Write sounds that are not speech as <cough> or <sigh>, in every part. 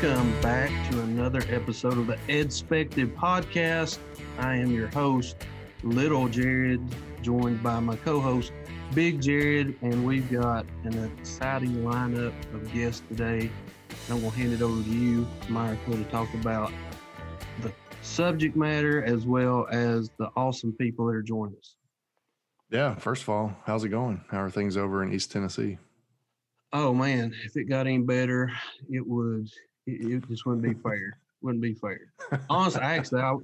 Welcome back to another episode of the Edspective podcast. I am your host, Little Jared, joined by my co-host, Big Jared, and we've got an exciting lineup of guests today. I'm going to hand it over to you, Myracle, to talk about the subject matter as well as the awesome people that are joining us. Yeah, first of all, how's it going? How are things over in East Tennessee? Oh man, if it got any better, it would. It, it just wouldn't be fair. wouldn't be fair. Honestly, actually, I,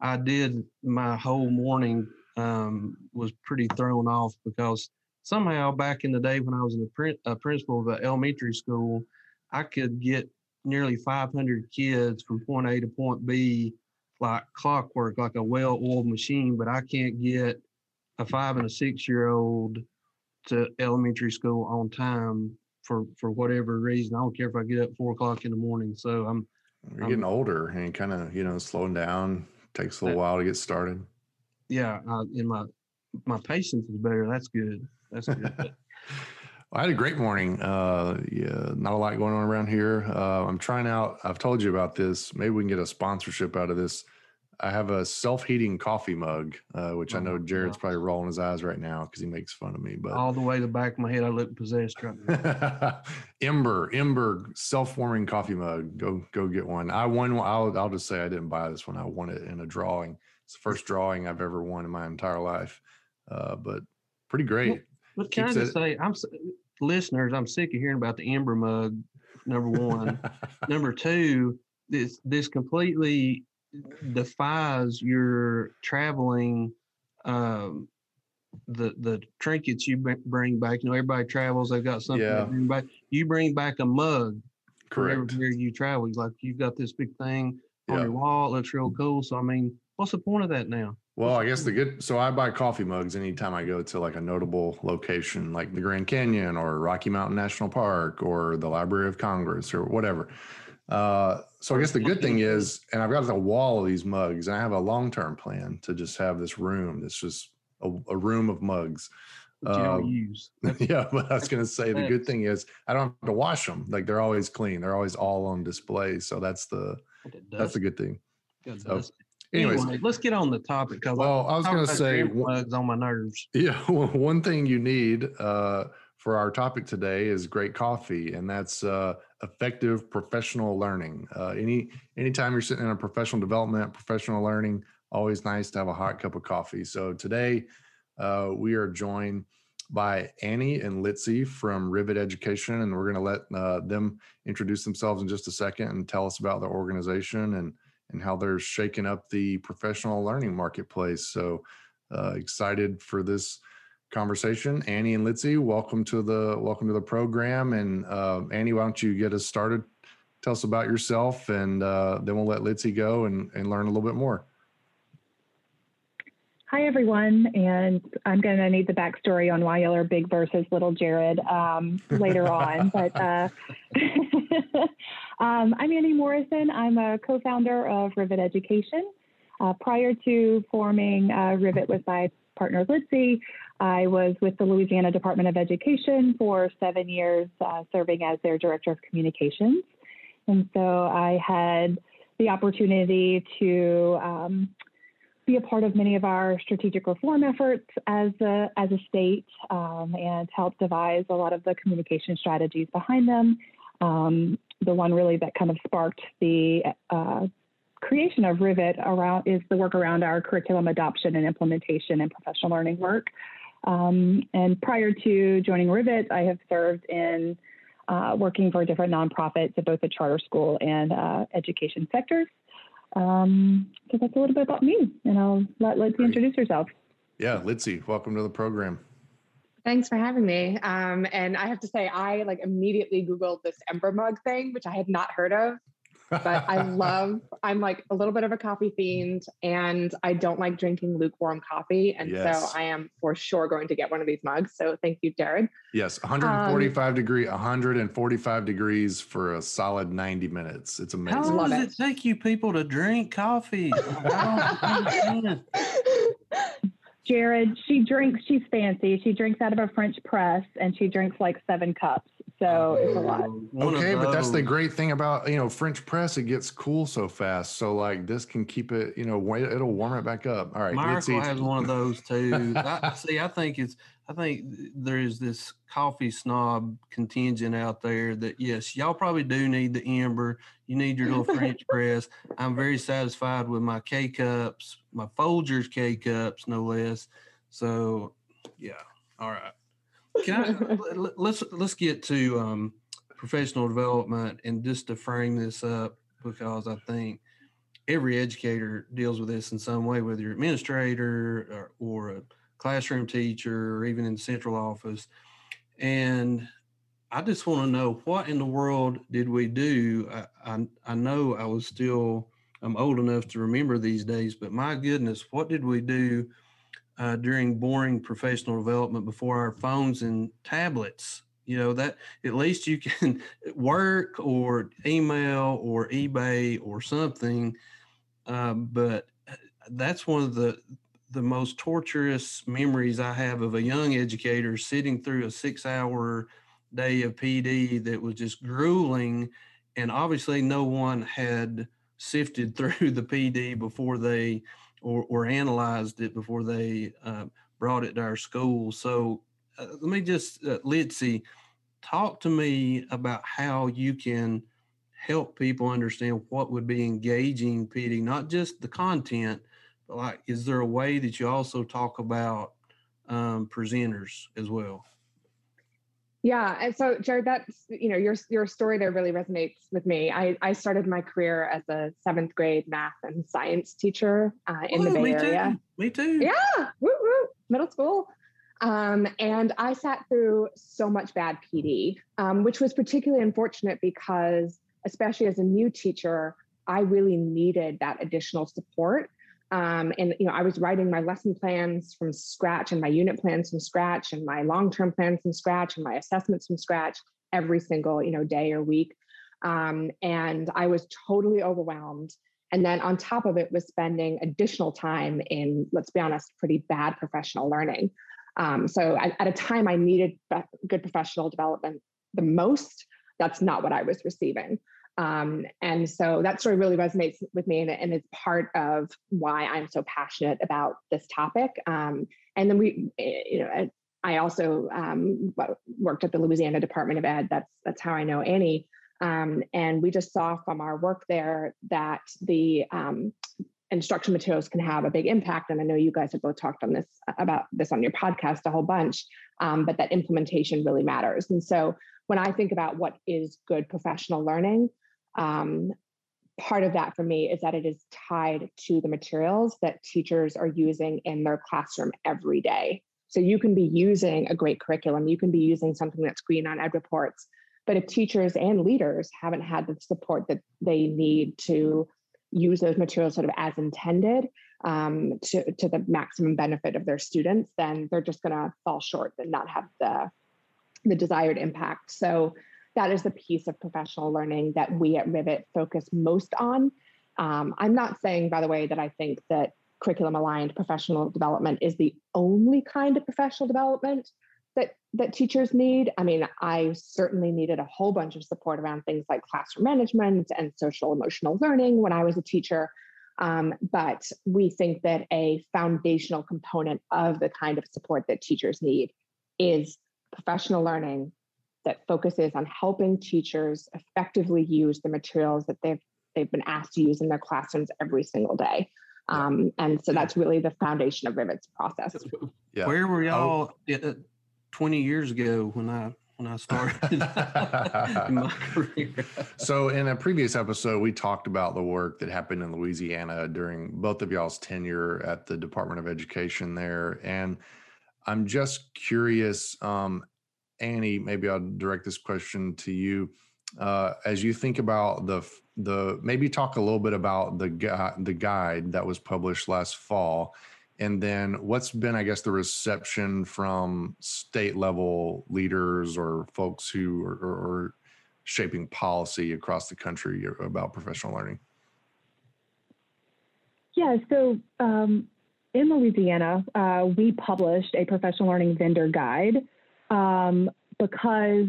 I did my whole morning um, was pretty thrown off because somehow back in the day when I was the a principal of an elementary school, I could get nearly 500 kids from point A to point B like clockwork, like a well-oiled machine. But I can't get a five and a six-year-old to elementary school on time for for whatever reason. I don't care if I get up four o'clock in the morning. So I'm you're getting older and kind of you know slowing down. Takes a little while to get started. Yeah, uh, and my my patience is better. That's good. That's good. <laughs> well, I had a great morning. Uh, yeah, not a lot going on around here. Uh, I'm trying out. I've told you about this. Maybe we can get a sponsorship out of this. I have a self-heating coffee mug, uh, which oh, I know Jared's probably rolling his eyes right now because he makes fun of me. But all the way to the back of my head, I look possessed right now. <laughs> Ember, Ember, self-warming coffee mug. Go, go get one. I won. I'll, I'll just say I didn't buy this one. I won it in a drawing. It's the first drawing I've ever won in my entire life. Uh, but pretty great. What can I just say? I'm listeners. I'm sick of hearing about the Ember mug. Number one. <laughs> number two. This this completely defies your traveling um, the the trinkets you bring back. You know, everybody travels; they've got something yeah. to bring back. You bring back a mug. Correct. Wherever you travel, like you've got this big thing on yeah. your wall. It looks real cool. So, I mean, what's the point of that now? Well, I guess the good. So I buy coffee mugs anytime I go to like a notable location, like the Grand Canyon or Rocky Mountain National Park or the Library of Congress or whatever. Uh, so I guess the good thing is, and I've got a wall of these mugs, and I have a long term plan to just have this room that's just a, a room of mugs. Um, use. <laughs> yeah, but I was going to say the good thing is I don't have to wash them; like they're always clean. They're always all on display. So that's the that's a good thing. So, anyways, anyway, let's get on the topic well, I, I was going to say mugs on my nerves. Yeah, <laughs> one thing you need uh, for our topic today is great coffee, and that's uh, effective professional learning. Uh, any anytime you're sitting in a professional development, professional learning, always nice to have a hot cup of coffee. So today uh, we are joined by Annie and Litzy from Rivet Education, and we're going to let uh, them introduce themselves in just a second and tell us about their organization and and how they're shaking up the professional learning marketplace. So uh, excited for this conversation. Annie and Litzy, welcome to the welcome to the program. And uh, Annie, why don't you get us started? Tell us about yourself, and uh, then we'll let Litzy go and, and learn a little bit more. Hi, everyone. And I'm going to need the backstory on why y'all are big versus little Jared um, later <laughs> on. But uh, <laughs> um, I'm Annie Morrison. I'm a co founder of Rivet Education. Uh, prior to forming uh, Rivet with my partner Litzy, I was with the Louisiana Department of Education for seven years, uh, serving as their director of communications. And so I had the opportunity to um, be a part of many of our strategic reform efforts as a, as a state um, and help devise a lot of the communication strategies behind them. Um, the one really that kind of sparked the uh, creation of Rivet around is the work around our curriculum adoption and implementation and professional learning work. Um, and prior to joining Rivet, I have served in uh, working for different nonprofits at both the charter school and uh, education sectors. Um, so that's a little bit about me, and I'll let Litzy introduce herself. Yeah, Litzy, welcome to the program. Thanks for having me. Um, and I have to say, I like immediately Googled this Ember mug thing, which I had not heard of but I <laughs> love, I'm like a little bit of a coffee fiend and I don't like drinking lukewarm coffee. And yes. so I am for sure going to get one of these mugs. So thank you, Jared. Yes, 145 um, degree, 145 degrees for a solid 90 minutes. It's amazing. How long does it. it take you people to drink coffee? <laughs> Jared, she drinks, she's fancy. She drinks out of a French press and she drinks like seven cups. So it's a lot. Oh, okay, but that's the great thing about you know French press. It gets cool so fast. So like this can keep it. You know, wa- it'll warm it back up. All right, let's. Myracle has one of those too. I, <laughs> see, I think it's. I think there is this coffee snob contingent out there that yes, y'all probably do need the Ember. You need your little French <laughs> press. I'm very satisfied with my K cups, my Folgers K cups, no less. So, yeah. All right. Can I let- let- let's let's get to um, professional development and just to frame this up because I think every educator deals with this in some way, whether you're administrator or, or a classroom teacher or even in the central office. And I just want to know what in the world did we do? I, I, I know I was still, I'm old enough to remember these days, but my goodness, what did we do uh, during boring professional development before our phones and tablets? You know, that at least you can <laughs> work or email or eBay or something. Um, but uh, that's one of the the most torturous memories I have of a young educator sitting through a six hour day of PD that was just grueling. And obviously, no one had sifted <laughs> through the PD before they or, or analyzed it before they uh, brought it to our school. So uh, let me just, uh, Litzy, talk to me about how you can help people understand what would be engaging PD, not just the content, like, is there a way that you also talk about um, presenters as well? Yeah, and so Jared, that's you know your your story there really resonates with me. I I started my career as a seventh grade math and science teacher uh, in the Bay me Area. Too. Me too. Yeah, woo woo, middle school. Um, and I sat through so much bad PD, um, which was particularly unfortunate because, especially as a new teacher, I really needed that additional support. Um, and you know, I was writing my lesson plans from scratch, and my unit plans from scratch, and my long-term plans from scratch, and my assessments from scratch every single you know day or week. Um, and I was totally overwhelmed. And then on top of it, was spending additional time in, let's be honest, pretty bad professional learning. Um, so at, at, a time I needed good professional development the most, that's not what I was receiving. Um, and so that story really resonates with me and, and it's part of why I'm so passionate about this topic. Um, and then we, you know, I also um, worked at the Louisiana Department of Ed. That's that's how I know Annie. Um, and we just saw from our work there that the um, instruction materials can have a big impact. And I know you guys have both talked on this about this on your podcast a whole bunch, um, but that implementation really matters. And so when I think about what is good professional learning, um, part of that for me is that it is tied to the materials that teachers are using in their classroom every day. So you can be using a great curriculum, you can be using something that's green on EdReports, but if teachers and leaders haven't had the support that they need to use those materials sort of as intended um, to, to the maximum benefit of their students, then they're just going to fall short and not have the, the desired impact. So that is the piece of professional learning that we at Rivet focus most on. Um, I'm not saying, by the way, that I think that curriculum aligned professional development is the only kind of professional development that that teachers need. I mean, I certainly needed a whole bunch of support around things like classroom management and social emotional learning when I was a teacher. Um, but we think that a foundational component of the kind of support that teachers need is professional learning that focuses on helping teachers effectively use the materials that they've they've been asked to use in their classrooms every single day. Um, and so that's really the foundation of Rivet's process. Yeah. Where were y'all uh, 20 years ago when I when I started <laughs> in my career? So, in a previous episode, we talked about the work that happened in Louisiana during both of y'all's tenure at the Department of Education there. And I'm just curious, um, Annie, maybe I'll direct this question to you. Uh, as you think about the the maybe talk a little bit about the gu- the guide that was published last fall, and then what's been, I guess, the reception from state level leaders or folks who are, are, shaping policy across the country about professional learning? Yeah, so um, in Louisiana, uh, we published a professional learning vendor guide. Um, because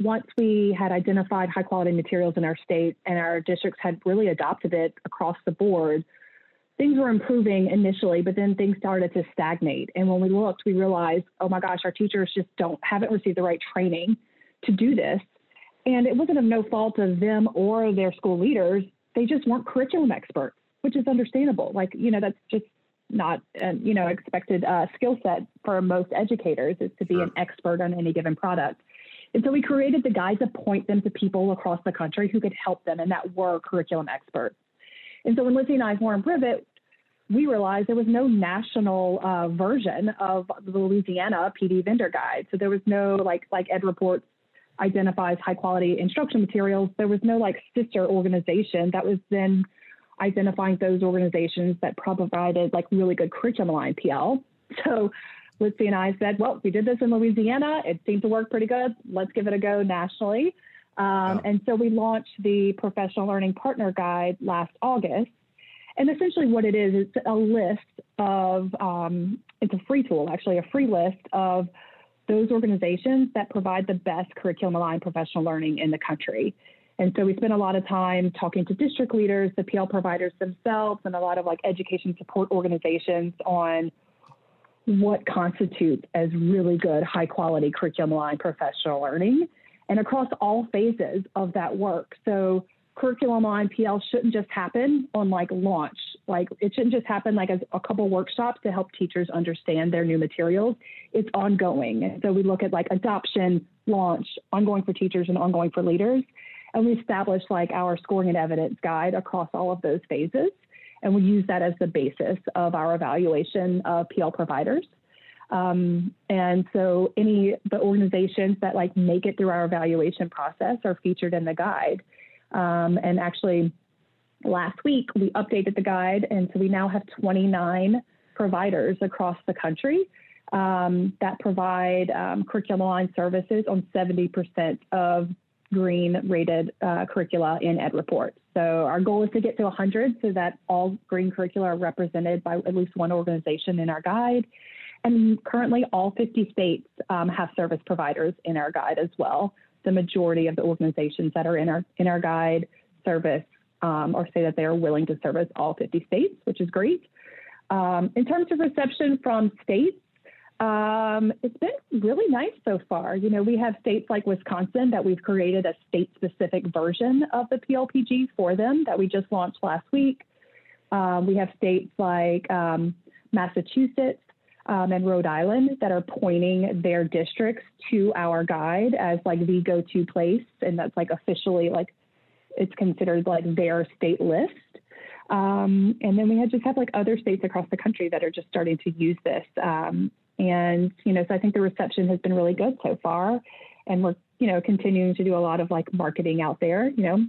once we had identified high quality materials in our state and our districts had really adopted it across the board, things were improving initially, but then things started to stagnate. And when we looked, we realized, oh my gosh, our teachers just don't haven't received the right training to do this. And it wasn't of no fault of them or their school leaders. They just weren't curriculum experts, which is understandable. Like, you know, that's just not an you know expected uh, skill set for most educators is to be an expert on any given product. And so we created the guide to point them to people across the country who could help them and that were curriculum experts. And so when Lizzie and I formed Rivet, we realized there was no national uh, version of the Louisiana PD vendor guide. So there was no like like EdReports identifies high quality instruction materials. There was no like sister organization that was then identifying those organizations that provided like really good curriculum aligned PL. So Lizzie and I said, well, we did this in Louisiana. It seemed to work pretty good. Let's give it a go nationally. Um, And so we launched the Professional Learning Partner Guide last August. And essentially, what it is, it's a list of, um, it's a free tool, actually, a free list of those organizations that provide the best curriculum aligned professional learning in the country. And so we spent a lot of time talking to district leaders, the PL providers themselves, and a lot of like education support organizations on what constitutes as really good, high quality curriculum aligned professional learning and across all phases of that work. So curriculum aligned PL shouldn't just happen on like launch. Like it shouldn't just happen like as a couple workshops to help teachers understand their new materials. It's ongoing. So we look at like adoption, launch, ongoing for teachers and ongoing for leaders. And we established like our scoring and evidence guide across all of those phases. And we use that as the basis of our evaluation of PL providers. Um, and so any the organizations that like make it through our evaluation process are featured in the guide. Um, and actually, last week we updated the guide, and so we now have 29 providers across the country um, that provide um, curriculum aligned services on 70% of green rated uh, curricula in EdReports. So our goal is to get to 100 so that all green curricula are represented by at least one organization in our guide. And currently, all 50 states um, have service providers in our guide as well. The majority of the organizations that are in our in our guide service um, or say that they are willing to service all 50 states, which is great. Um, in terms of reception from states, um, it's been really nice so far. You know, we have states like Wisconsin that we've created a state specific version of the PLPG for them that we just launched last week. Um, we have states like um, Massachusetts um, and Rhode Island that are pointing their districts to our guide as like the go to place. And that's like officially like it's considered like their state list. Um, and then we just have like other states across the country that are just starting to use this. Um, and, you know, so I think the reception has been really good so far. And we're, you know, continuing to do a lot of like marketing out there. You know,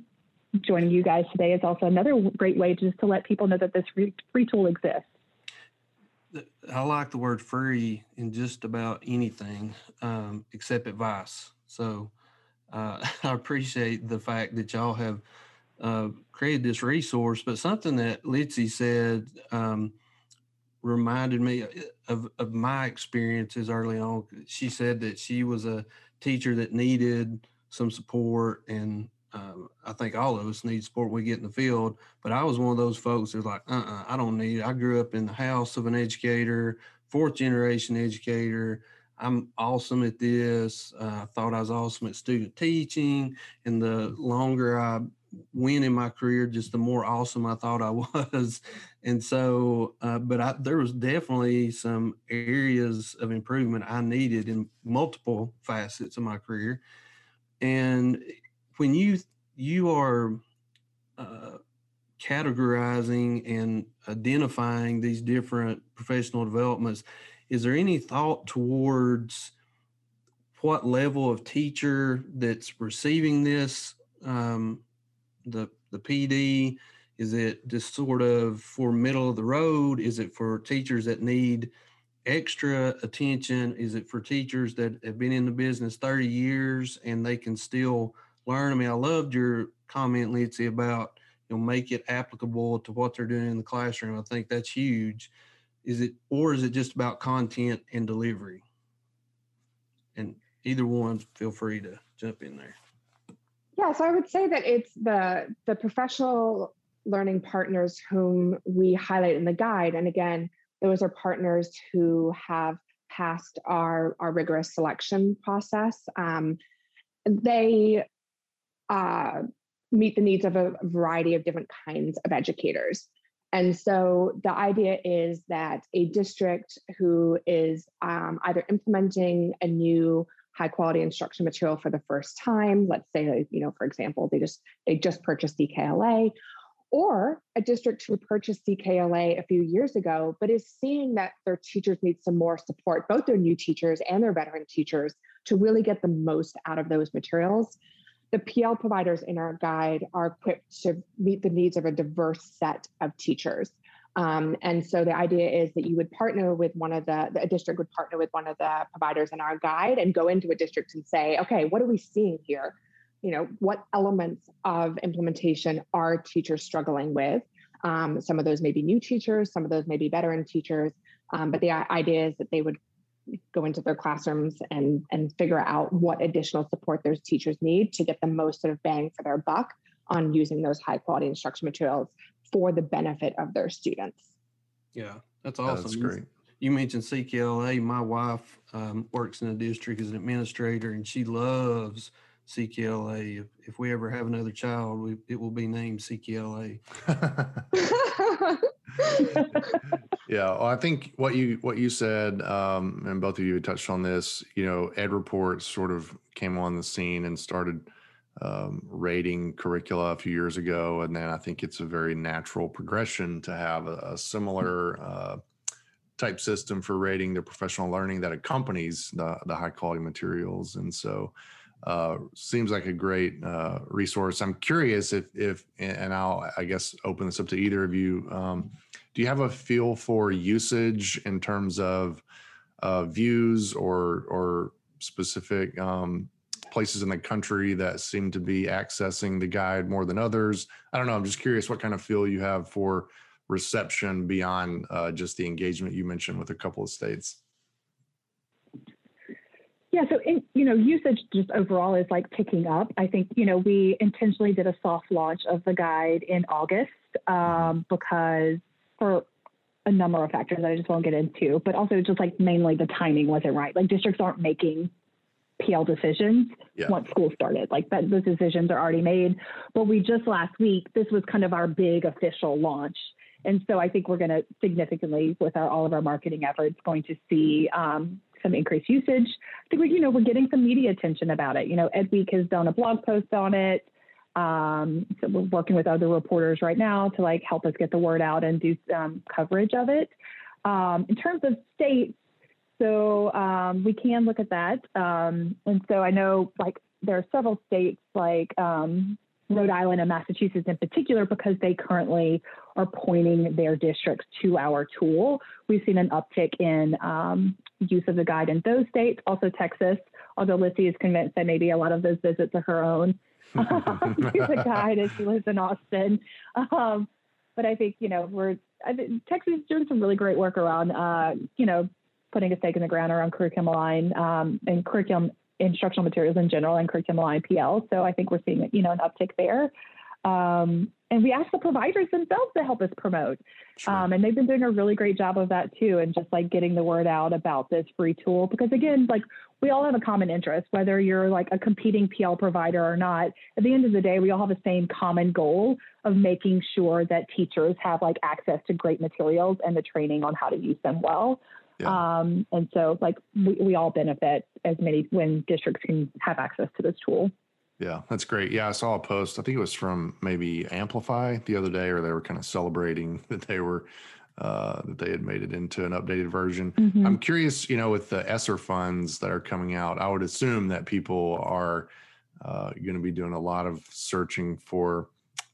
joining you guys today is also another great way just to let people know that this free, tool exists. I like the word free in just about anything um, except advice. So uh, <laughs> I appreciate the fact that y'all have uh, created this resource. But something that Litzy said um, reminded me uh, of, of my experiences early on. She said that she was a teacher that needed some support and um, I think all of us need support when we get in the field, but I was one of those folks who's like, uh-uh, I don't need it. I grew up in the house of an educator, fourth generation educator. I'm awesome at this. Uh, I thought I was awesome at student teaching. And the longer I win in my career, just the more awesome I thought I <laughs> was. And so, uh, but I, there was definitely some areas of improvement I needed in multiple facets of my career. And when you you are uh, categorizing and identifying these different professional developments, is there any thought towards what level of teacher that's receiving this um, the the PD? Is it just sort of for middle of the road? Is it for teachers that need extra attention? Is it for teachers that have been in the business 30 years and they can still learn? I mean, I loved your comment, Lindsay, about you know make it applicable to what they're doing in the classroom. I think that's huge. Is it or is it just about content and delivery? And either one, feel free to jump in there. Yeah, so I would say that it's the the professional learning partners whom we highlight in the guide, and again, those are partners who have passed our our rigorous selection process. Um, they uh, meet the needs of a variety of different kinds of educators. And so the idea is that a district who is um, either implementing a new high quality instruction material for the first time, let's say, you know, for example, they just they just purchased CKLA, or a district who purchased CKLA a few years ago, but is seeing that their teachers need some more support, both their new teachers and their veteran teachers, to really get the most out of those materials the PL providers in our guide are equipped to meet the needs of a diverse set of teachers. Um, and so the idea is that you would partner with one of the, the district would partner with one of the providers in our guide and go into a district and say, okay, what are we seeing here? You know, what elements of implementation are teachers struggling with? Um, some of those may be new teachers, some of those may be veteran teachers. Um, but the idea is that they would go into their classrooms and and figure out what additional support those teachers need to get the most sort of bang for their buck on using those high quality instruction materials for the benefit of their students. Yeah, that's awesome. That's great. You mentioned CKLA. My wife um, works in the district as an administrator, and she loves CKLA. If, if we ever have another child, we, it will be named CKLA. <laughs> <laughs> yeah, well, I think what you what you said, um, and both of you touched on this. You know, EdReports sort of came on the scene and started um, rating curricula a few years ago, and then I think it's a very natural progression to have a, a similar uh, type system for rating the professional learning that accompanies the the high quality materials, and so. Uh, seems like a great uh, resource. I'm curious if, if, and I'll, I guess, open this up to either of you. Um, do you have a feel for usage in terms of uh, views or or specific um, places in the country that seem to be accessing the guide more than others? I don't know. I'm just curious what kind of feel you have for reception beyond uh, just the engagement you mentioned with a couple of states. Yeah, so in, you know, usage just overall is like picking up. I think you know we intentionally did a soft launch of the guide in August um, because for a number of factors that I just won't get into, but also just like mainly the timing wasn't right. Like districts aren't making PL decisions yeah. once school started. Like that, those decisions are already made. But we just last week, this was kind of our big official launch. And so I think we're going to significantly, with our, all of our marketing efforts, going to see um, some increased usage. I think we, you know, we're getting some media attention about it. You know, Ed Week has done a blog post on it. Um, so we're working with other reporters right now to like help us get the word out and do some coverage of it. Um, in terms of states, so um, we can look at that. Um, and so I know like there are several states like um, Rhode Island and Massachusetts in particular because they currently are pointing their districts to our tool. We've seen an uptick in um, use of the guide in those states, also Texas, although Lissy is convinced that maybe a lot of those visits are her own. <laughs> <laughs> She's a guide and she lives in Austin. Um, but I think, you know, we're, I think Texas is doing some really great work around, uh, you know, putting a stake in the ground around curriculum align um, and curriculum instructional materials in general and curriculum align PL. So I think we're seeing, you know, an uptick there. Um, and we ask the providers themselves to help us promote. Sure. Um, and they've been doing a really great job of that too, and just like getting the word out about this free tool. Because again, like we all have a common interest, whether you're like a competing PL provider or not. At the end of the day, we all have the same common goal of making sure that teachers have like access to great materials and the training on how to use them well. Yeah. Um, and so like we, we all benefit as many when districts can have access to this tool. Yeah, that's great. Yeah, I saw a post. I think it was from maybe Amplify the other day, or they were kind of celebrating <laughs> that they were uh, that they had made it into an updated version. Mm-hmm. I'm curious, you know, with the ESSER funds that are coming out, I would assume that people are uh, going to be doing a lot of searching for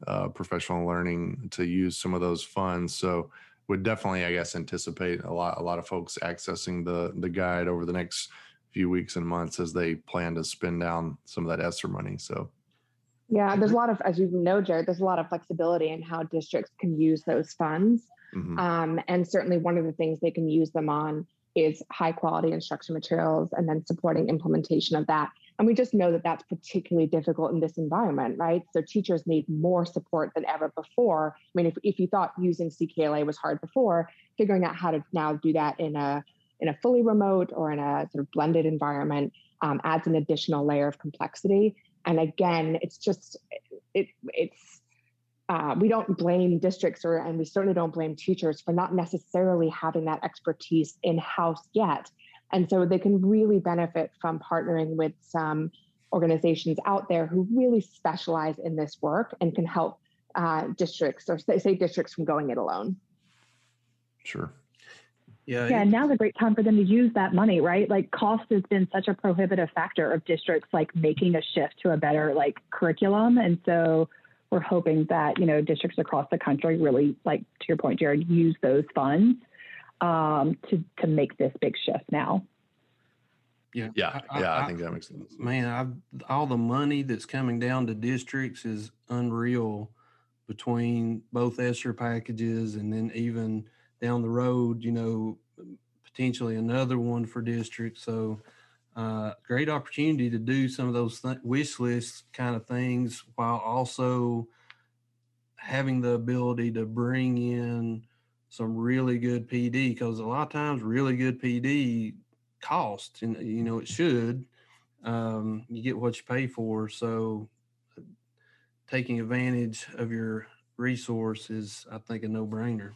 uh, professional learning to use some of those funds. So would definitely, I guess, anticipate a lot a lot of folks accessing the the guide over the next few weeks and months as they plan to spend down some of that ESSER money. So, yeah, there's a lot of, as you know, Jared, there's a lot of flexibility in how districts can use those funds. Mm-hmm. Um, and certainly one of the things they can use them on is high quality instruction materials and then supporting implementation of that. And we just know that that's particularly difficult in this environment, right? So teachers need more support than ever before. I mean, if, if you thought using CKLA was hard before, figuring out how to now do that in a in a fully remote or in a sort of blended environment um, adds an additional layer of complexity. And again, it's just it it's uh, we don't blame districts or and we certainly don't blame teachers for not necessarily having that expertise in house yet and so they can really benefit from partnering with some organizations out there who really specialize in this work and can help uh, districts or say, say districts from going it alone sure Yeah. Yeah, and now's a great time for them to use that money, right? Like cost has been such a prohibitive factor of districts like making a shift to a better like curriculum. And so we're hoping that, you know, districts across the country really, like to your point, Jared, use those funds um, to to make this big shift now. Yeah. yeah yeah i, think that makes sense man, I've all the money that's coming down to districts is unreal between both ESSER packages and then even down the road, you know, potentially another one for districts. So uh, great opportunity to do some of those th- wish list kind of things while also having the ability to bring in some really good PD because a lot of times really good PD costs and you know it should um, you get what you pay for so uh, taking advantage of your resource is i think a no-brainer.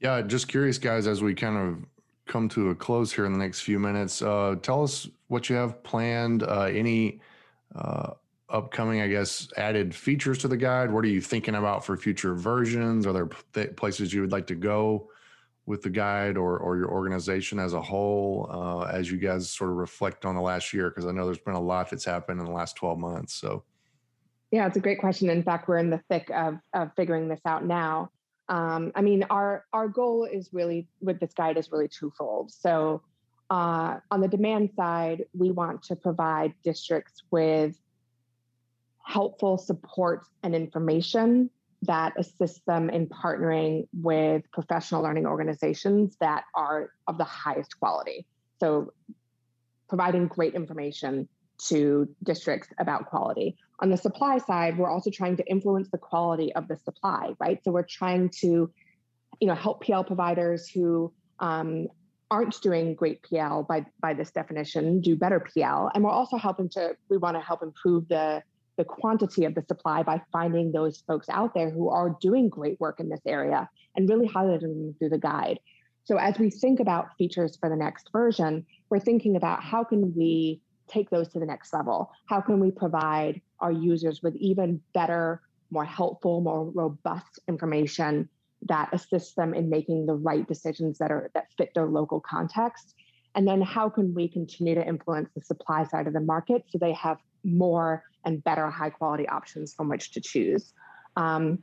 Yeah just curious guys as we kind of come to a close here in the next few minutes uh, tell us what you have planned uh, any uh, upcoming i guess added features to the guide what are you thinking about for future versions are there th- places you would like to go with the guide or, or your organization as a whole uh, as you guys sort of reflect on the last year because i know there's been a lot that's happened in the last 12 months so Yeah, it's a great question. In fact, we're in the thick of, of figuring this out now. Um, I mean, our our goal is really with this guide is really twofold. So, uh, on the demand side, we want to provide districts with helpful support and information that assists them in partnering with professional learning organizations that are of the highest quality. So, providing great information to districts about quality. On the supply side, we're also trying to influence the quality of the supply, right? So we're trying to, you know, help PL providers who um, aren't doing great PL by by this definition do better PL, and we're also helping to. We want to help improve the the quantity of the supply by finding those folks out there who are doing great work in this area and really highlighting them through the guide. So as we think about features for the next version, we're thinking about how can we take those to the next level? How can we provide our users with even better, more helpful, more robust information that assists them in making the right decisions that are that fit their local context? And then how can we continue to influence the supply side of the market so they have more and better high quality options from which to choose? Um,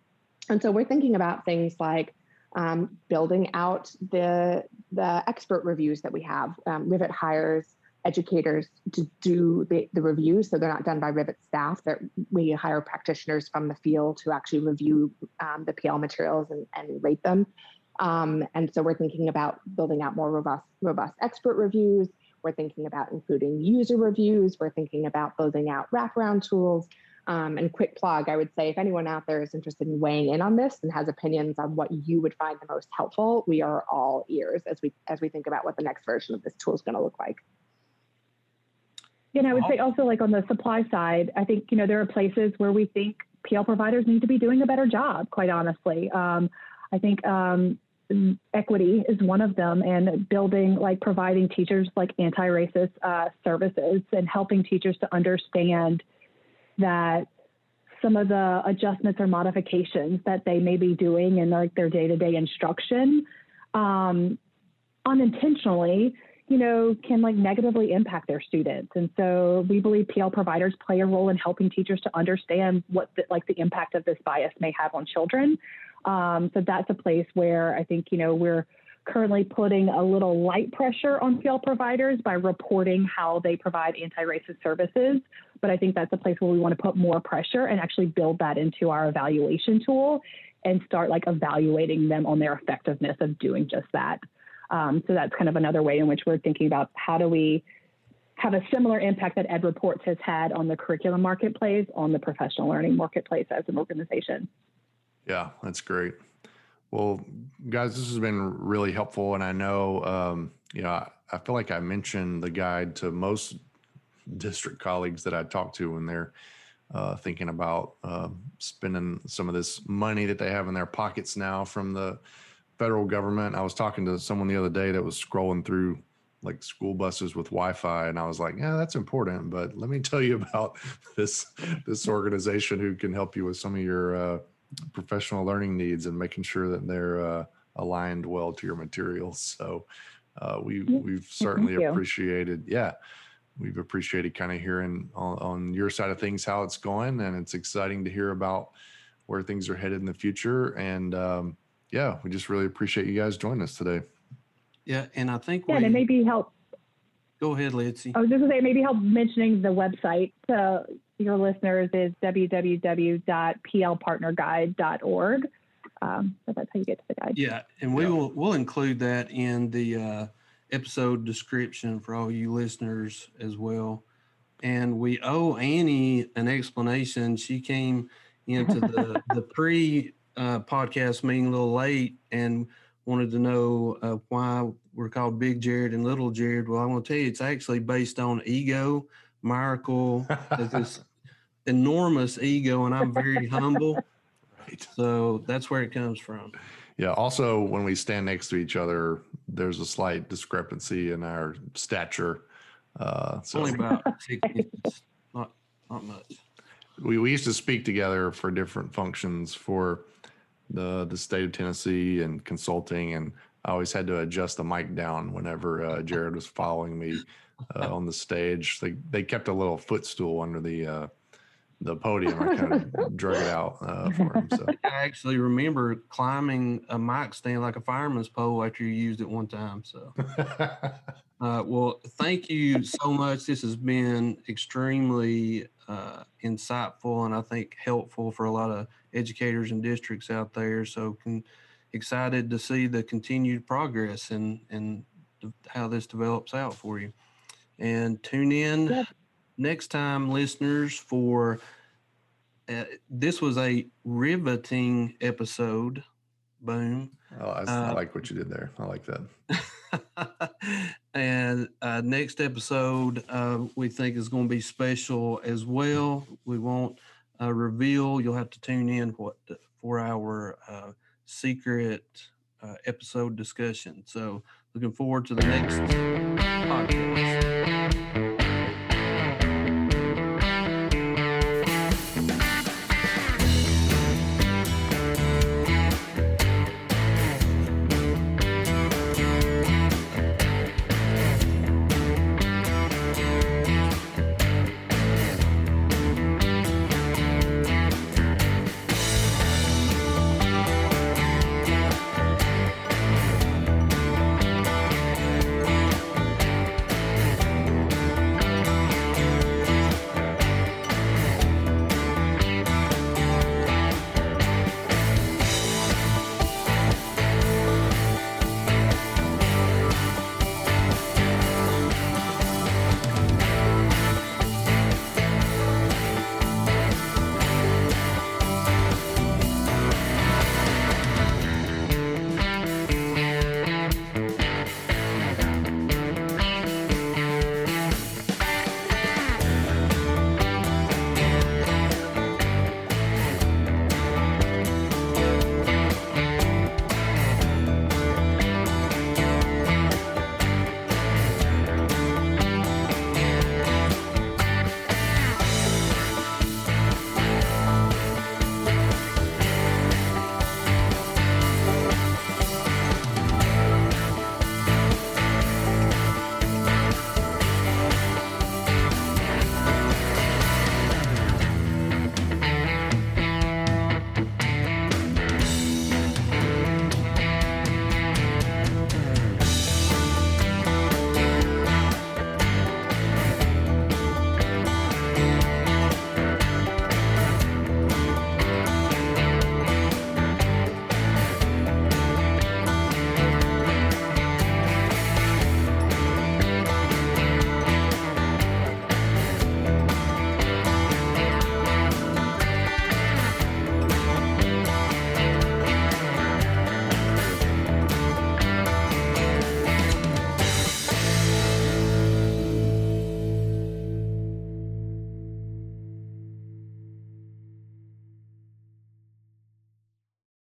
and so we're thinking about things like um, building out the the expert reviews that we have. Um, Rivet hires educators to do the, the reviews. So they're not done by Rivet staff. That we hire practitioners from the field to actually review um, the PL materials and, and rate them. Um, and so we're thinking about building out more robust, robust expert reviews. We're thinking about including user reviews. We're thinking about building out wraparound tools. Um, and quick plug, I would say if anyone out there is interested in weighing in on this and has opinions on what you would find the most helpful, we are all ears as we as we think about what the next version of this tool is going to look like. And I would say also like on the supply side, I think, you know, there are places where we think PL providers need to be doing a better job, quite honestly. Um, I think um, equity is one of them and building, like providing teachers like anti-racist uh, services and helping teachers to understand that some of the adjustments or modifications that they may be doing in like their day-to-day instruction um, unintentionally you know, can like negatively impact their students. And so we believe PL providers play a role in helping teachers to understand what the, like the impact of this bias may have on children. Um, so that's a place where I think, you know, we're currently putting a little light pressure on PL providers by reporting how they provide anti-racist services. But I think that's a place where we want to put more pressure and actually build that into our evaluation tool and start like evaluating them on their effectiveness of doing just that. Um, so that's kind of another way in which we're thinking about how do we have a similar impact that EdReports has had on the curriculum marketplace, on the professional learning marketplace as an organization. Yeah, that's great. Well, guys, this has been really helpful. And I know, um, you know, I, I, feel like I mentioned the guide to most district colleagues that I talk to when they're uh, thinking about uh, spending some of this money that they have in their pockets now from the federal government. I was talking to someone the other day that was scrolling through like school buses with Wi-Fi, and I was like, "Yeah, that's important." But let me tell you <laughs> about this this organization who can help you with some of your uh, professional learning needs and making sure that they're uh, aligned well to your materials. So uh, we we've certainly appreciated, yeah, we've appreciated kind of hearing on, on, your side of things how it's going, and it's exciting to hear about where things are headed in the future. And um, yeah, we just really appreciate you guys joining us today. Yeah, and I think yeah, we, and it maybe help. Go ahead, Litzy. I was just going to say maybe help mentioning the website to your listeners is www.plpartnerguide.org. Um, so that's how you get to the guide. Yeah, and we yeah. will we'll include that in the uh, episode description for all you listeners as well. And we owe Annie an explanation. She came into the <laughs> the pre uh, podcast meeting a little late and wanted to know uh, why we're called Big Jared and Little Jared. Well, I want to tell you, it's actually based on ego. Myracle this enormous ego, and I'm very <laughs> humble. Right. So that's where it comes from. Yeah. Also, when we stand next to each other, there's a slight discrepancy in our stature. Uh, so only <laughs> about six inches, not not much. We we used to speak together for different functions for the the state of Tennessee and consulting, and I always had to adjust the mic down whenever uh, Jared was following me uh, on the stage. They they kept a little footstool under the uh, the podium. I kind of drug it out uh, for him. So I actually remember climbing a mic stand like a fireman's pole after you used it one time. So, <laughs> uh, well, thank you so much. This has been extremely uh, insightful and I think helpful for a lot of educators and districts out there. So, can, excited to see the continued progress and and how this develops out for you. And tune in next time, listeners, for uh, this was a riveting episode. Boom. Oh, I, uh, I, like what you did there. I like that. <laughs> and uh, next episode, uh, we think is going to be special as well. We won't uh, reveal. You'll have to tune in what for our uh, secret episode discussion. So, looking forward to the next podcast.